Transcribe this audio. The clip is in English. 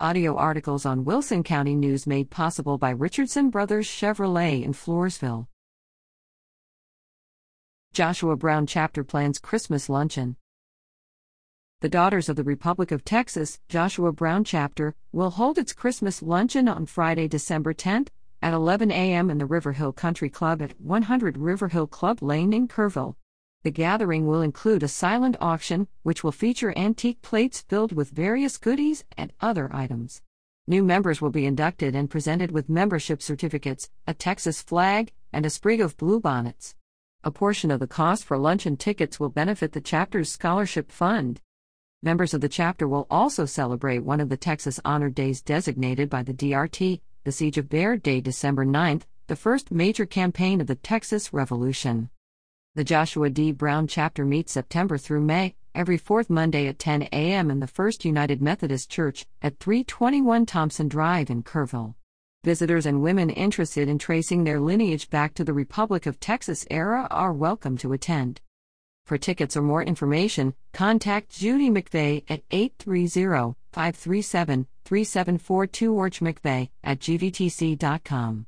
Audio articles on Wilson County News made possible by Richardson Brothers Chevrolet in Floresville. Joshua Brown Chapter plans Christmas luncheon. The Daughters of the Republic of Texas, Joshua Brown Chapter, will hold its Christmas luncheon on Friday, December 10th at 11 a.m. in the River Hill Country Club at 100 River Hill Club Lane in Kerrville. The gathering will include a silent auction, which will feature antique plates filled with various goodies and other items. New members will be inducted and presented with membership certificates, a Texas flag, and a sprig of bluebonnets. A portion of the cost for luncheon tickets will benefit the chapter's scholarship fund. Members of the chapter will also celebrate one of the Texas Honor Days designated by the DRT, the Siege of Bexar Day, December 9th, the first major campaign of the Texas Revolution. The Joshua D. Brown chapter meets September through May, every fourth Monday at 10 a.m. in the First United Methodist Church at 321 Thompson Drive in Kerrville. Visitors and women interested in tracing their lineage back to the Republic of Texas era are welcome to attend. For tickets or more information, contact Judy McVeigh at 830 537 3742 or mcveigh at gvtc.com.